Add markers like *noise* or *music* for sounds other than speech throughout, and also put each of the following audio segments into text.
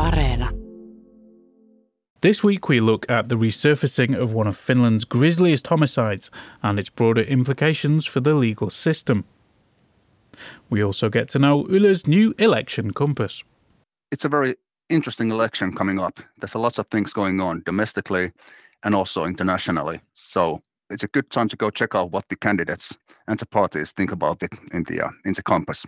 Areena. This week, we look at the resurfacing of one of Finland's grisliest homicides and its broader implications for the legal system. We also get to know Yle's new election compass. It's a very interesting election coming up. There's a lot of things going on domestically and also internationally. So it's a good time to go check out what the candidates and the parties think about it in the uh, in the compass.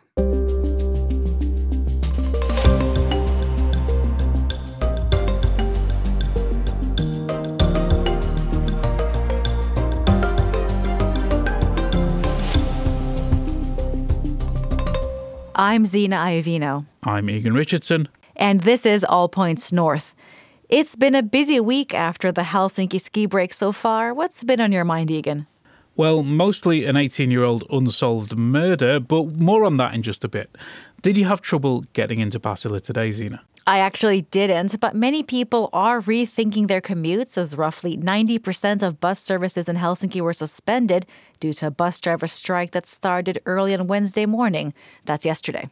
I'm Zena Iovino. I'm Egan Richardson. And this is All Points North. It's been a busy week after the Helsinki ski break so far. What's been on your mind, Egan? Well, mostly an 18 year old unsolved murder, but more on that in just a bit. Did you have trouble getting into Pasila today, Zena? I actually didn't, but many people are rethinking their commutes as roughly 90% of bus services in Helsinki were suspended due to a bus driver strike that started early on Wednesday morning. That's yesterday.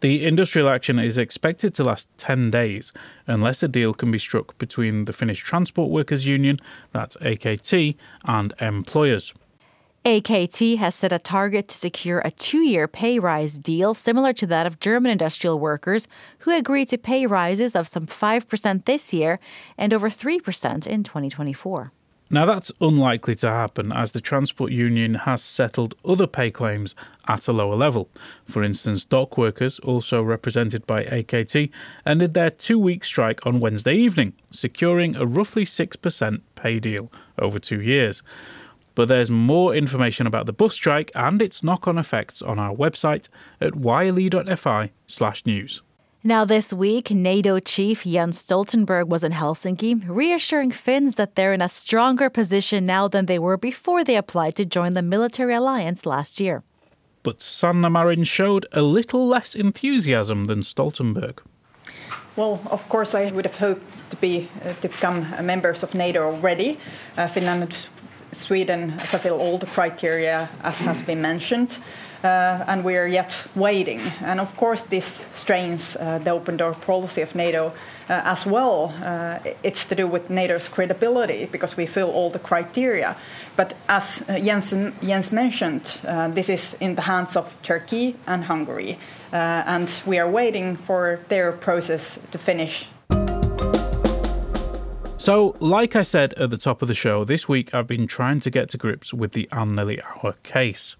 The industrial action is expected to last 10 days unless a deal can be struck between the Finnish Transport Workers Union, that's AKT, and employers. AKT has set a target to secure a two year pay rise deal similar to that of German industrial workers, who agreed to pay rises of some 5% this year and over 3% in 2024. Now, that's unlikely to happen as the Transport Union has settled other pay claims at a lower level. For instance, dock workers, also represented by AKT, ended their two week strike on Wednesday evening, securing a roughly 6% pay deal over two years. But there's more information about the bus strike and its knock on effects on our website at yle.fi slash news. Now, this week, NATO chief Jens Stoltenberg was in Helsinki, reassuring Finns that they're in a stronger position now than they were before they applied to join the military alliance last year. But Sanna Marin showed a little less enthusiasm than Stoltenberg. Well, of course, I would have hoped to be uh, to become members of NATO already. Uh, Finland Sweden fulfill all the criteria as has been mentioned. Uh, and we are yet waiting. And of course, this strains uh, the open door policy of NATO uh, as well. Uh, it's to do with NATO's credibility because we fill all the criteria. But as uh, Jens, Jens mentioned, uh, this is in the hands of Turkey and Hungary. and we are waiting for their process to finish so, like I said at the top of the show, this week I've been trying to get to grips with the Anneli Auer case.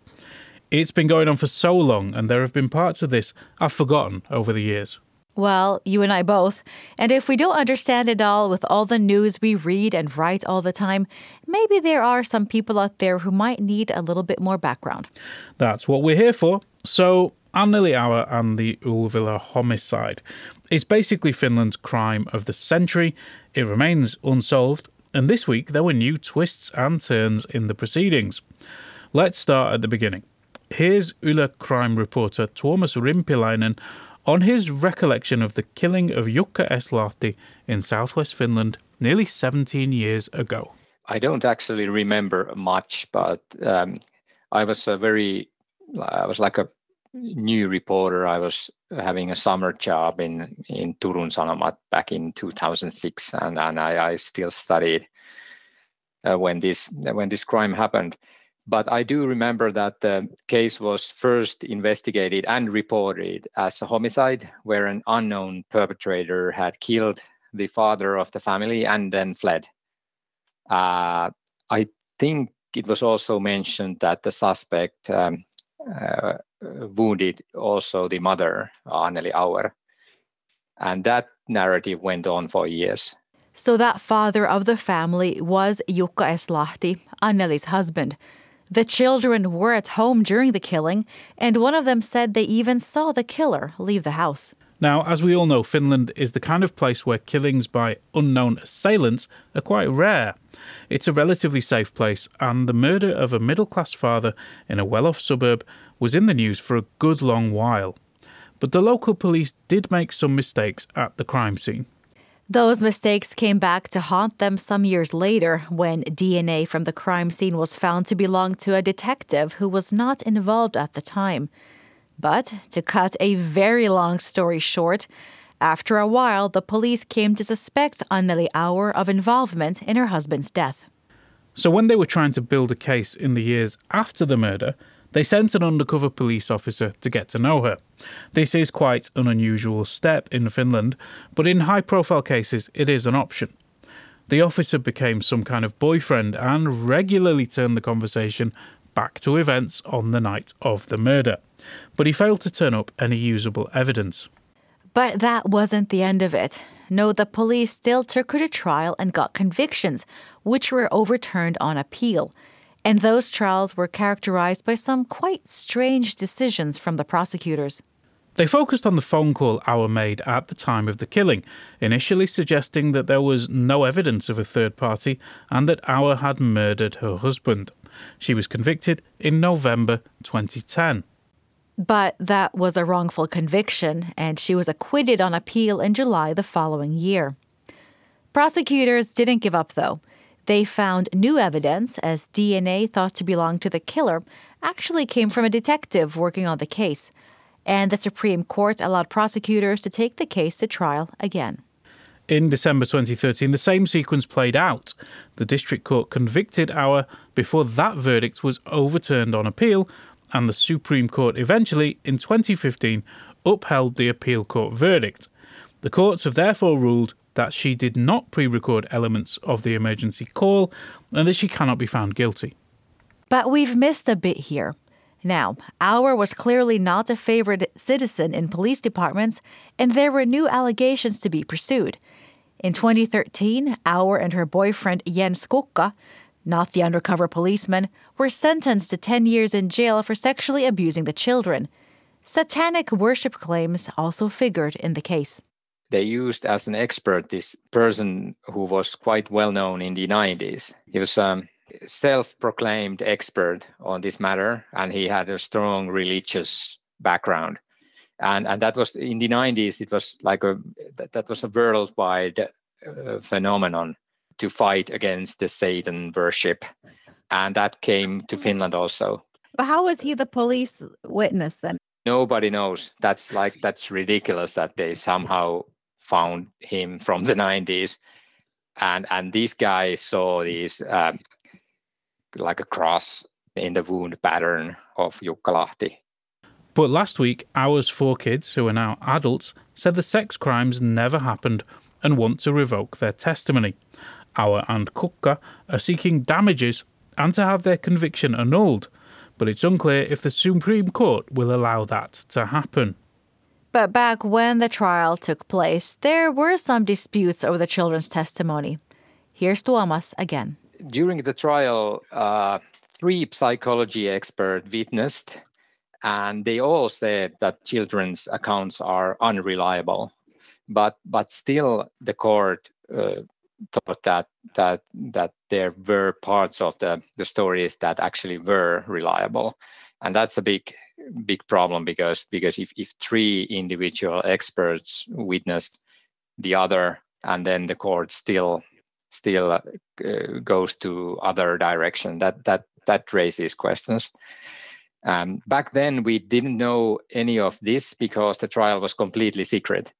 It's been going on for so long, and there have been parts of this I've forgotten over the years. Well, you and I both. And if we don't understand it all with all the news we read and write all the time, maybe there are some people out there who might need a little bit more background. That's what we're here for. So, Anneli Auer and the Ulvila homicide is basically Finland's crime of the century. It remains unsolved, and this week there were new twists and turns in the proceedings. Let's start at the beginning. Here's Yle crime reporter Tuomas Rimpiläinen on his recollection of the killing of Jukka S. Lahti in southwest Finland nearly 17 years ago. I don't actually remember much, but um, I was a very, I was like a new reporter. I was having a summer job in in Turun Sanomat back in 2006, and and I, I still studied uh, when this when this crime happened. But I do remember that the case was first investigated and reported as a homicide, where an unknown perpetrator had killed the father of the family and then fled. Uh, I think it was also mentioned that the suspect um, uh, wounded also the mother, Anneli Auer. And that narrative went on for years. So that father of the family was Jukka Eslahti, Lahti, Anneli's husband. The children were at home during the killing, and one of them said they even saw the killer leave the house. Now, as we all know, Finland is the kind of place where killings by unknown assailants are quite rare. It's a relatively safe place, and the murder of a middle class father in a well off suburb was in the news for a good long while. But the local police did make some mistakes at the crime scene. Those mistakes came back to haunt them some years later when DNA from the crime scene was found to belong to a detective who was not involved at the time. But to cut a very long story short, After a while, the police came to suspect Anneli Auer of involvement in her husband's death. So, when they were trying to build a case in the years after the murder, they sent an undercover police officer to get to know her. This is quite an unusual step in Finland, but in high profile cases, it is an option. The officer became some kind of boyfriend and regularly turned the conversation back to events on the night of the murder. But he failed to turn up any usable evidence. But that wasn't the end of it. No, the police still took her to trial and got convictions, which were overturned on appeal. And those trials were characterized by some quite strange decisions from the prosecutors. They focused on the phone call Auer made at the time of the killing, initially suggesting that there was no evidence of a third party and that Auer had murdered her husband. She was convicted in November 2010. But that was a wrongful conviction, and she was acquitted on appeal in July the following year. Prosecutors didn't give up, though. They found new evidence, as DNA thought to belong to the killer actually came from a detective working on the case and the Supreme Court allowed prosecutors to take the case to trial again. In December 2013, the same sequence played out. The district court convicted Auer before that verdict was overturned on appeal, and the Supreme Court eventually, in 2015, upheld the appeal court verdict. The courts have therefore ruled that she did not pre record elements of the emergency call and that she cannot be found guilty. But we've missed a bit here. Now, Auer was clearly not a favored citizen in police departments, and there were new allegations to be pursued. In 2013, Auer and her boyfriend Jens Kukka, not the undercover policeman, were sentenced to 10 years in jail for sexually abusing the children. Satanic worship claims also figured in the case. They used as an expert this person who was quite well known in the 90s. He was a self-proclaimed expert on this matter, and he had a strong religious background. And and that was in the 90s. It was like a that, that was a worldwide uh, phenomenon to fight against the Satan worship, and that came to Finland also. But how was he the police witness then? Nobody knows. That's like that's ridiculous that they somehow found him from the 90s and and these guys saw these um, like a cross in the wound pattern of Jukka Lahti. But last week, Auer's four kids, who are now adults, said the sex crimes never happened and want to revoke their testimony. Auer and Kukka are seeking damages and to have their conviction annulled, but it's unclear if the Supreme Court will allow that to happen. But back when the trial took place, there were some disputes over the children's testimony. Here's Tuomas again during the trial, uh, three psychology experts witnessed, and they all said that children's accounts are unreliable. But but still, the court uh, thought that that that there were parts of the the stories that actually were reliable, and that's a big big problem because because if, if three individual experts witnessed the other and then the court still still uh, goes to other direction. That that that raises questions. Um, back then, we didn't know any of this because the trial was completely secret.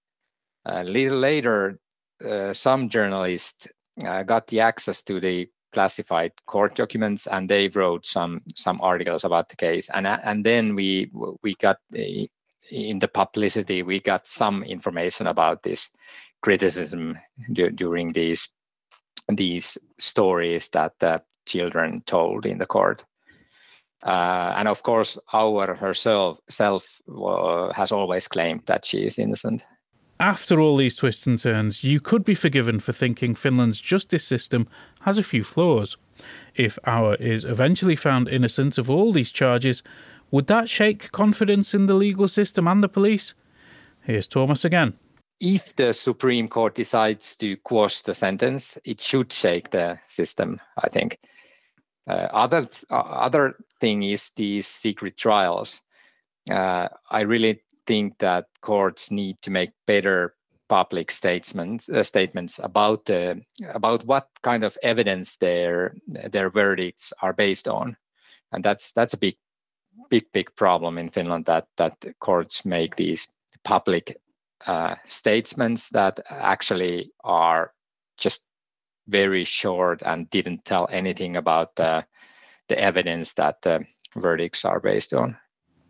A little later, uh, some journalists uh, got the access to the classified court documents, and they wrote some some articles about the case. And and then we we got the, in the publicity we got some information about this criticism d- during these these stories that the children told in the court. Uh, and of course, Auer herself self, uh, has always claimed that she is innocent. After all these twists and turns, you could be forgiven for thinking Finland's justice system has a few flaws. If Auer is eventually found innocent of all these charges, would that shake confidence in the legal system and the police? Here's Tuomas again if the Supreme Court decides to quash the sentence, it should shake the system. I think. Uh, other uh, other thing is these secret trials. Uh, I really think that courts need to make better public statements uh, statements about the about what kind of evidence their their verdicts are based on, and that's that's a big big big problem in Finland that that courts make these public uh, statements that actually are just very short and didn't tell anything about the evidence that the verdicts are based on.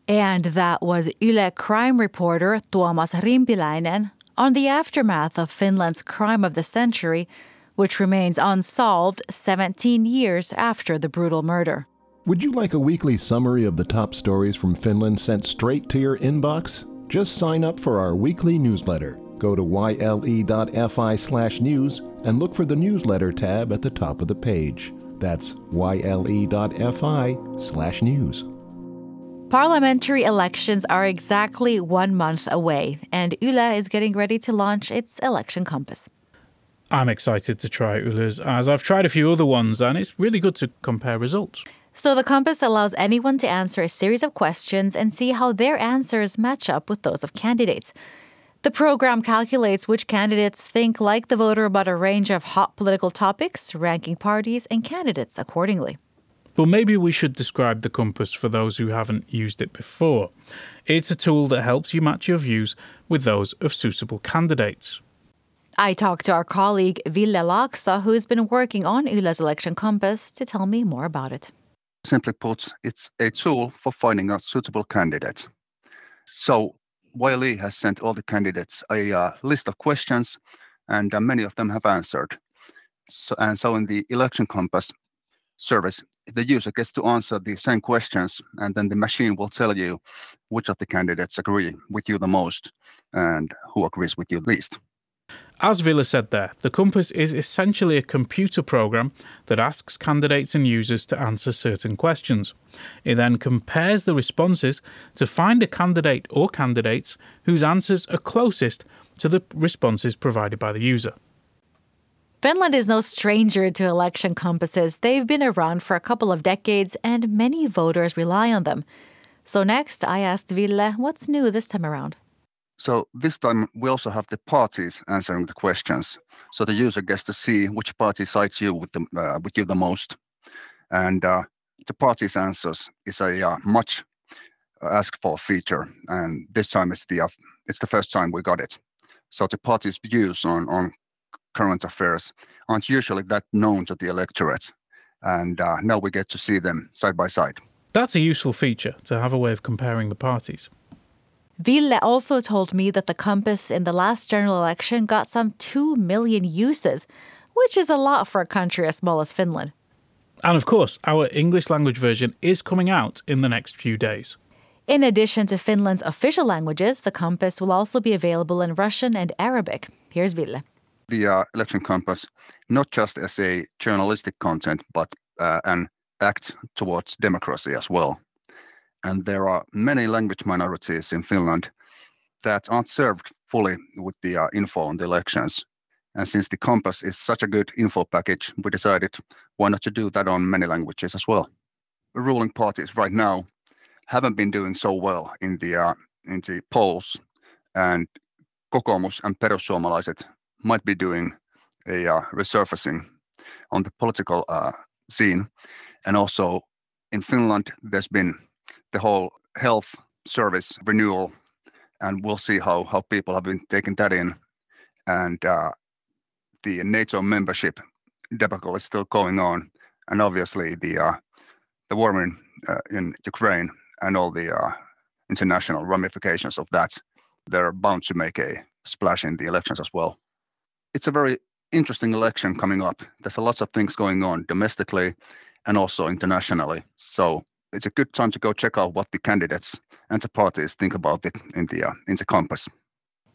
And that was Yle crime reporter Tuomas Rimpiläinen on the aftermath of Finland's crime of the century, which remains unsolved 17 years after the brutal murder. Would you like a weekly summary of the top stories from Finland sent straight to your inbox? Just sign up for our weekly newsletter. Go to yle.fi slash news and look for the newsletter tab at the top of the page. That's yle.fi slash news. Parliamentary elections are exactly one month away, and Yle is getting ready to launch its election compass. I'm excited to try Yle's as I've tried a few other ones, and it's really good to compare results. So, the compass allows anyone to answer a series of questions and see how their answers match up with those of candidates. The program calculates which candidates think like the voter about a range of hot political topics, ranking parties and candidates accordingly. But maybe we should describe the compass for those who haven't used it before. It's a tool that helps you match your views with those of suitable candidates. I talked to our colleague Ville Laakso, who's been working on Yle's election compass, to tell me more about it. Simply put, it's a tool for finding out suitable candidates. So YLE has sent all the candidates a uh, list of questions, and uh, many of them have answered. So, and so in the election compass, service, the user gets to answer the same questions, and then the machine will tell you which of the candidates agree with you the most and who agrees with you least. As Ville said there, the Compass is essentially a computer program that asks candidates and users to answer certain questions. It then compares the responses to find a candidate or candidates whose answers are closest to the responses provided by the user. Finland is no stranger to election compasses. They've been around for a couple of decades, and many voters rely on them. So, next, I asked Ville what's new this time around. So, this time we also have the parties answering the questions. So, the user gets to see which party sides you with, the, uh, with you the most. And uh, the parties' answers is a uh, much asked for feature. And this time it's the, uh, it's the first time we got it. So, the parties' views on, on current affairs aren't usually that known to the electorate. And uh, now we get to see them side by side. That's a useful feature to have a way of comparing the parties. Ville also told me that the compass in the last general election got some 2 million uses, which is a lot for a country as small as Finland. And of course, our English language version is coming out in the next few days. In addition to Finland's official languages, the compass will also be available in Russian and Arabic. Here's Ville the election compass not just as a journalistic content, but uh, an act towards democracy as well. And there are many language minorities in Finland that aren't served fully with the uh, info on the elections. And since the compass is such a good info package, we decided why not to do that on many languages as well. The ruling parties right now haven't been doing so well in the uh, in the polls, and Kokoomus and Perussuomalaiset might be doing a uh, resurfacing on the political uh, scene. And also in Finland, there's been the whole health service renewal, and we'll see how, how people have been taking that in. And uh, the NATO membership debacle is still going on, and obviously the uh, the war in uh, in Ukraine and all the uh, international ramifications of that, they're bound to make a splash in the elections as well it's a very interesting election coming up. There's a lots of things going on domestically and also internationally. So it's a good time to go check out what the candidates and the parties think about it in the uh, in the compass.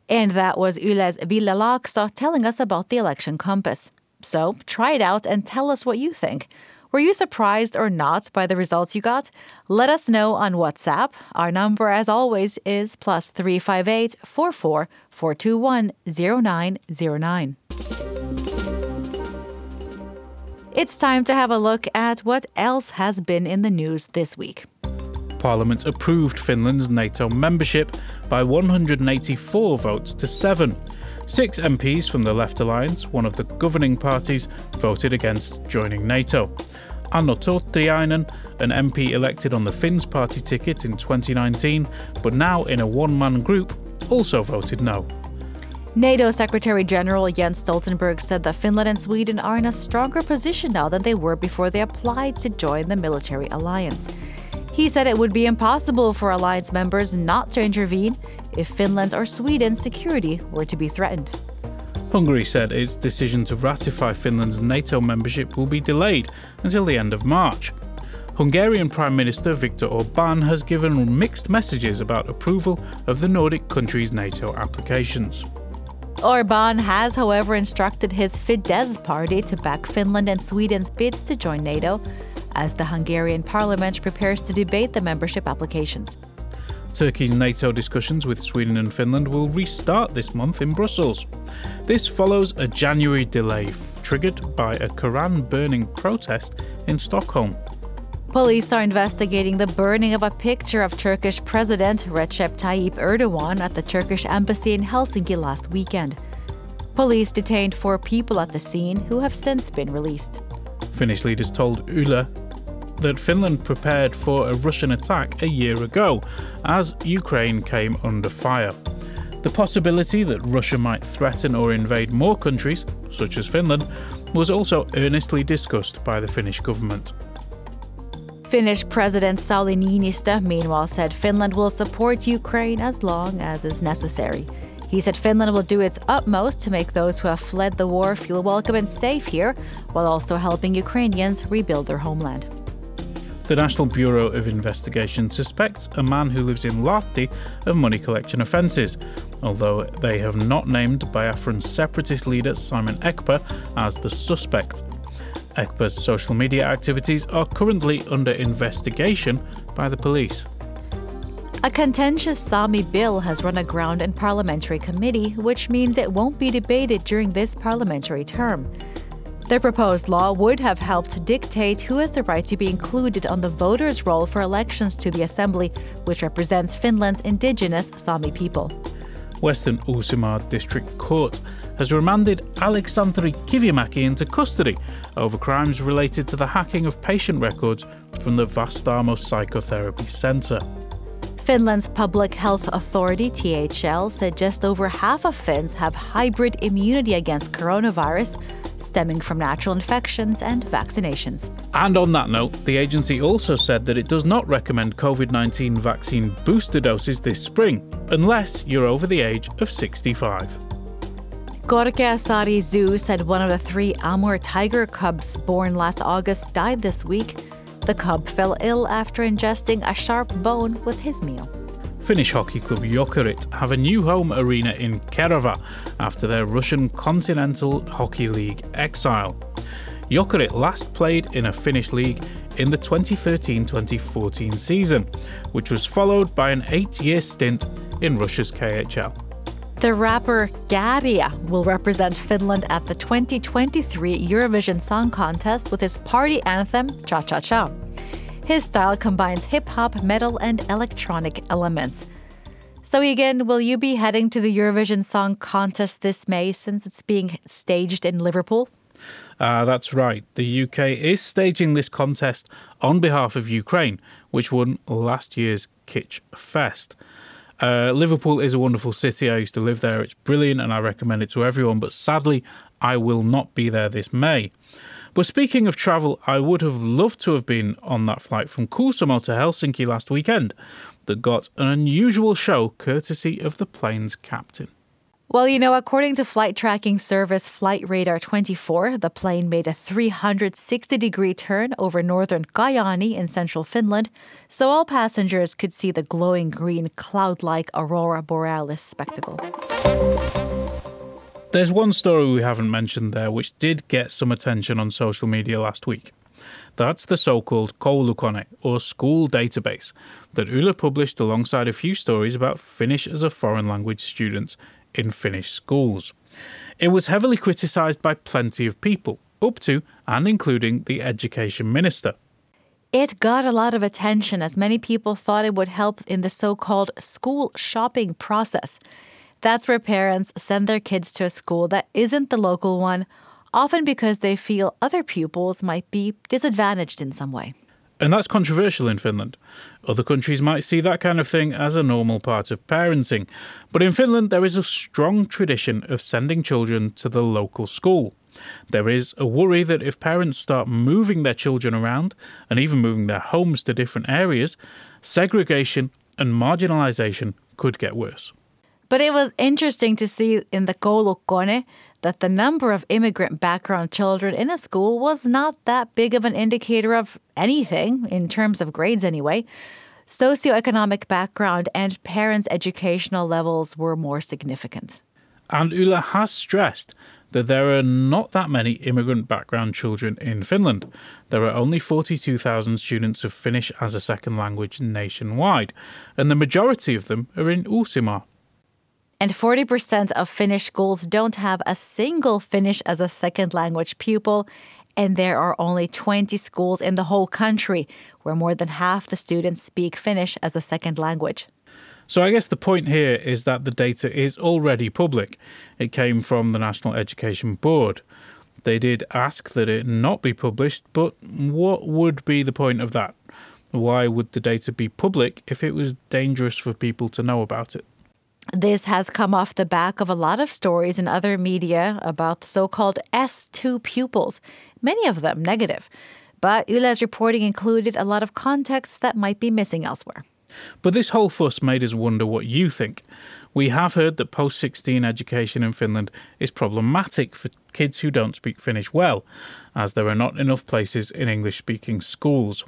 And that was Yle's Ville telling us about the election compass. So try it out and tell us what you think. Were you surprised or not by the results you got? Let us know on WhatsApp. Our number, as always, is plus 358 44 421 0909. It's time to have a look at what else has been in the news this week. Parliament approved Finland's NATO membership by 184 votes to 7. Six MPs from the Left Alliance, one of the governing parties, voted against joining NATO. Ano Turtiainen, an MP elected on the Finns party ticket in 2019, but now in a one man group, also voted no. NATO Secretary General Jens Stoltenberg said that Finland and Sweden are in a stronger position now than they were before they applied to join the military alliance. He said it would be impossible for alliance members not to intervene if Finland's or Sweden's security were to be threatened. Hungary said its decision to ratify Finland's NATO membership will be delayed until the end of March. Hungarian Prime Minister Viktor Orban has given mixed messages about approval of the Nordic countries' NATO applications. Orban has, however, instructed his Fidesz party to back Finland and Sweden's bids to join NATO as the Hungarian parliament prepares to debate the membership applications. Turkey's NATO discussions with Sweden and Finland will restart this month in Brussels. This follows a January delay f- triggered by a Quran burning protest in Stockholm. Police are investigating the burning of a picture of Turkish President Recep Tayyip Erdogan at the Turkish embassy in Helsinki last weekend. Police detained four people at the scene who have since been released. Finnish leaders told Yle that Finland prepared for a Russian attack a year ago as Ukraine came under fire. The possibility that Russia might threaten or invade more countries, such as Finland, was also earnestly discussed by the Finnish government. Finnish President Sauli Niinistö, meanwhile, said Finland will support Ukraine as long as is necessary. He said Finland will do its utmost to make those who have fled the war feel welcome and safe here, while also helping Ukrainians rebuild their homeland. The National Bureau of Investigation suspects a man who lives in Lahti of money collection offences, although they have not named Biafran separatist leader Simon Ekpa as the suspect. Ekpa's social media activities are currently under investigation by the police. A contentious Sami bill has run aground in parliamentary committee, which means it won't be debated during this parliamentary term. The proposed law would have helped dictate who has the right to be included on the voters' roll for elections to the assembly, which represents Finland's indigenous Sami people. Western Uusimaa District Court has remanded Aleksanteri Kivimäki into custody over crimes related to the hacking of patient records from the Vastaamo Psychotherapy Centre. Finland's Public Health Authority, THL, said just over half of Finns have hybrid immunity against coronavirus, stemming from natural infections and vaccinations. And on that note, the agency also said that it does not recommend COVID 19 vaccine booster doses this spring, unless you're over the age of 65. Korkeasaari Zoo said one of the three Amur tiger cubs born last August died this week. The cub fell ill after ingesting a sharp bone with his meal. Finnish hockey club Jokerit have a new home arena in Kerava after their Russian Continental Hockey League exile. Jokerit last played in a Finnish league in the 2013 2014 season, which was followed by an eight year stint in Russia's KHL. The rapper Käärijä will represent Finland at the 2023 Eurovision Song Contest with his party anthem Cha Cha Cha. His style combines hip hop, metal, and electronic elements. So, Egan, will you be heading to the Eurovision Song Contest this May since it's being staged in Liverpool? Uh, that's right. The UK is staging this contest on behalf of Ukraine, which won last year's Kitsch Fest. Uh, Liverpool is a wonderful city. I used to live there. It's brilliant and I recommend it to everyone. But sadly, I will not be there this May. But speaking of travel, I would have loved to have been on that flight from Kuusamo to Helsinki last weekend that got an unusual show courtesy of the plane's captain. Well, you know, according to flight tracking service Flight Radar 24, the plane made a 360 degree turn over northern Kajaani in central Finland, so all passengers could see the glowing green cloud like aurora borealis spectacle. There's one story we haven't mentioned there which did get some attention on social media last week. That's the so called Koulukone, or school database, that Yle published alongside a few stories about Finnish as a foreign language students in Finnish schools. It was heavily criticised by plenty of people, up to and including the education minister. It got a lot of attention as many people thought it would help in the so called school shopping process. That's where parents send their kids to a school that isn't the local one, often because they feel other pupils might be disadvantaged in some way. And that's controversial in Finland. Other countries might see that kind of thing as a normal part of parenting. But in Finland, there is a strong tradition of sending children to the local school. There is a worry that if parents start moving their children around and even moving their homes to different areas, segregation and marginalisation could get worse. But it was interesting to see in the Koulukone that the number of immigrant background children in a school was not that big of an indicator of anything, in terms of grades anyway. Socioeconomic background and parents' educational levels were more significant. And Yle has stressed that there are not that many immigrant background children in Finland. There are only 42,000 students of Finnish as a second language nationwide, and the majority of them are in Uusimaa. And 40% of Finnish schools don't have a single Finnish as a second language pupil. And there are only 20 schools in the whole country where more than half the students speak Finnish as a second language. So I guess the point here is that the data is already public. It came from the National Education Board. They did ask that it not be published, but what would be the point of that? Why would the data be public if it was dangerous for people to know about it? This has come off the back of a lot of stories in other media about so called S2 pupils, many of them negative. But Yle's reporting included a lot of context that might be missing elsewhere. But this whole fuss made us wonder what you think. We have heard that post 16 education in Finland is problematic for kids who don't speak Finnish well, as there are not enough places in English speaking schools.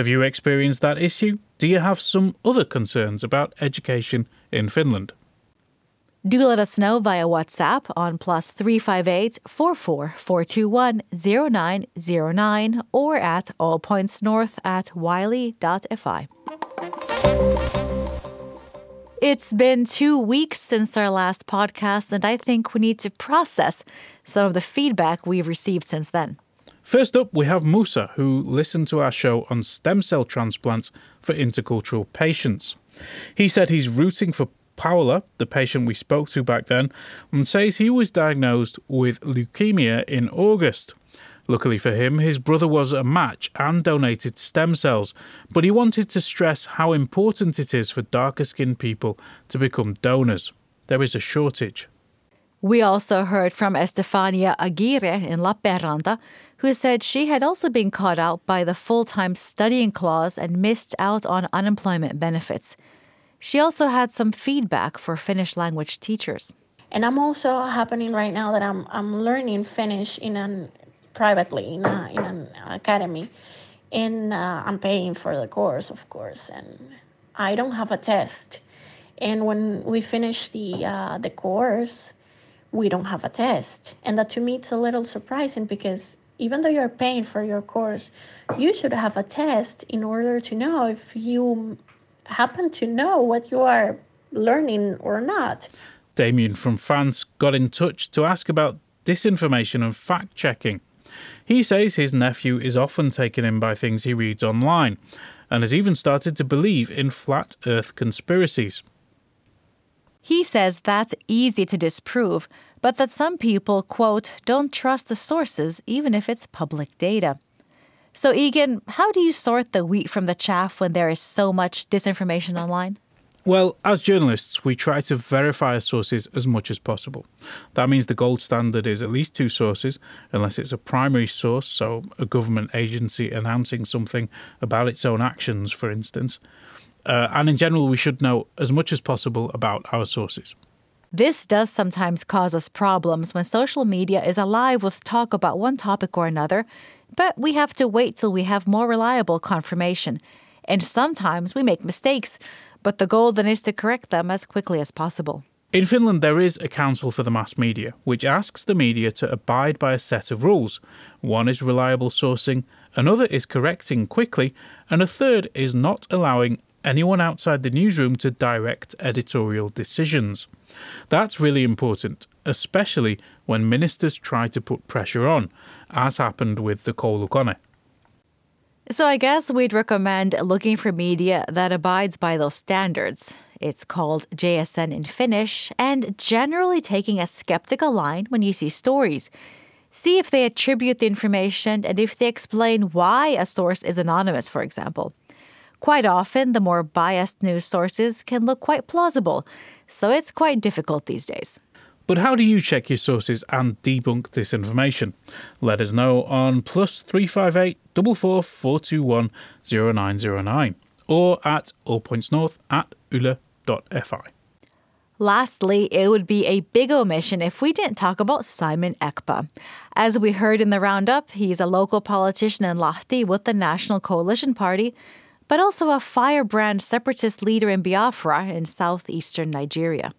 Have you experienced that issue? Do you have some other concerns about education in Finland? Do let us know via WhatsApp on plus 358 44 421 0909 or at allpointsnorth at yle.fi. It's been two weeks since our last podcast, and I think we need to process some of the feedback we've received since then. First up, we have Musa, who listened to our show on stem cell transplants for intercultural patients. He said he's rooting for Paula, the patient we spoke to back then, and says he was diagnosed with leukemia in August. Luckily for him, his brother was a match and donated stem cells, but he wanted to stress how important it is for darker skinned people to become donors. There is a shortage. We also heard from Estefania Aguirre in Lappeenranta, who said she had also been caught out by the full time studying clause and missed out on unemployment benefits. She also had some feedback for Finnish language teachers. And I'm also happening right now that I'm I'm learning Finnish in an privately in a, in an academy, and uh, I'm paying for the course, of course, and I don't have a test. And when we finish the uh, the course, we don't have a test, and that to me it's a little surprising because even though you're paying for your course, you should have a test in order to know if you happen to know what you are learning or not. Damien from France got in touch to ask about disinformation and fact checking. He says his nephew is often taken in by things he reads online and has even started to believe in flat earth conspiracies. He says that's easy to disprove, but that some people, quote, don't trust the sources even if it's public data. So, Egan, how do you sort the wheat from the chaff when there is so much disinformation online? Well, as journalists, we try to verify our sources as much as possible. That means the gold standard is at least two sources, unless it's a primary source, so a government agency announcing something about its own actions, for instance. Uh, and in general, we should know as much as possible about our sources. This does sometimes cause us problems when social media is alive with talk about one topic or another, but we have to wait till we have more reliable confirmation. And sometimes we make mistakes, but the goal then is to correct them as quickly as possible. In Finland, there is a Council for the Mass Media, which asks the media to abide by a set of rules. One is reliable sourcing, another is correcting quickly, and a third is not allowing anyone outside the newsroom to direct editorial decisions. That's really important, especially when ministers try to put pressure on, as happened with the Koulukone. So I guess we'd recommend looking for media that abides by those standards. It's called JSN in Finnish, and generally taking a skeptical line when you see stories. See if they attribute the information and if they explain why a source is anonymous, for example. Quite often, the more biased news sources can look quite plausible, so it's quite difficult these days. But how do you check your sources and debunk this information? Let us know on plus 358 44421 0909 or at allpointsnorth at yle.fi. Lastly, it would be a big omission if we didn't talk about Simon Ekpa. As we heard in the roundup, he's a local politician in Lahti with the National Coalition Party, but also a firebrand separatist leader in Biafra in southeastern Nigeria.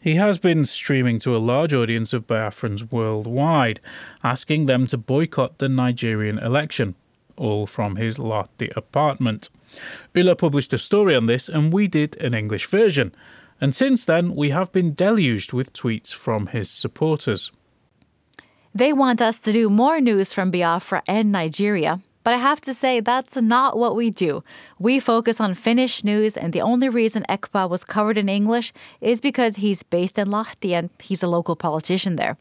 He has been streaming to a large audience of Biafrans worldwide, asking them to boycott the Nigerian election, all from his Lahti apartment. Yle published a story on this, and we did an English version. And since then, we have been deluged with tweets from his supporters. They want us to do more news from Biafra and Nigeria, but I have to say that's not what we do. We focus on Finnish news, and the only reason Ekpa was covered in English is because he's based in Lahti and he's a local politician there.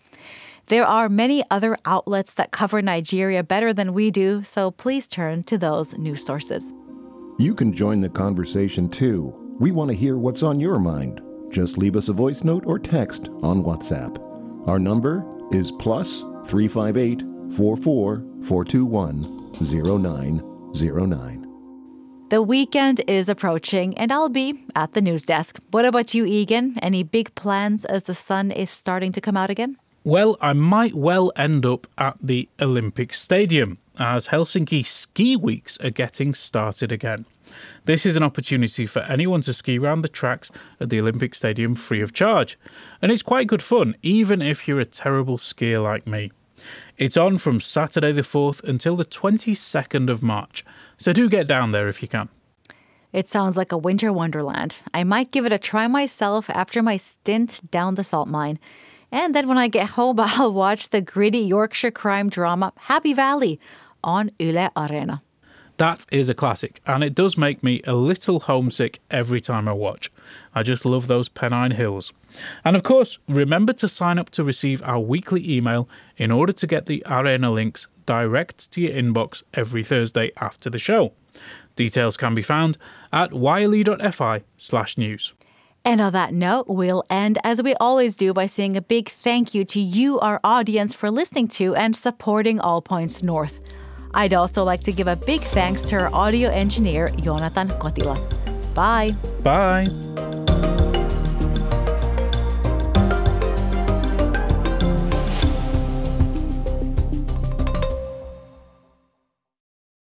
There are many other outlets that cover Nigeria better than we do, so please turn to those news sources. You can join the conversation too. We want to hear what's on your mind. Just leave us a voice note or text on WhatsApp. Our number is plus 358 44 421 0909. The weekend is approaching, and I'll be at the news desk. What about you, Egan? Any big plans as the sun is starting to come out again? Well, I might well end up at the Olympic Stadium as Helsinki ski weeks are getting started again. This is an opportunity for anyone to ski around the tracks at the Olympic Stadium free of charge. And it's quite good fun, even if you're a terrible skier like me. It's on from Saturday the 4th until the 22nd of March, so do get down there if you can. It sounds like a winter wonderland. I might give it a try myself after my stint down the salt mine. And then when I get home, *laughs* I'll watch the gritty Yorkshire crime drama Happy Valley on Yle Areena. That is a classic, and it does make me a little homesick every time I watch. I just love those Pennine Hills. And of course, remember to sign up to receive our weekly email in order to get the Areena links direct to your inbox every Thursday after the show. Details can be found at yle.fi slash news. And on that note, we'll end as we always do by saying a big thank you to you, our audience, for listening to and supporting All Points North. I'd also like to give a big thanks to our audio engineer, Joonatan Kotila. Bye. Bye.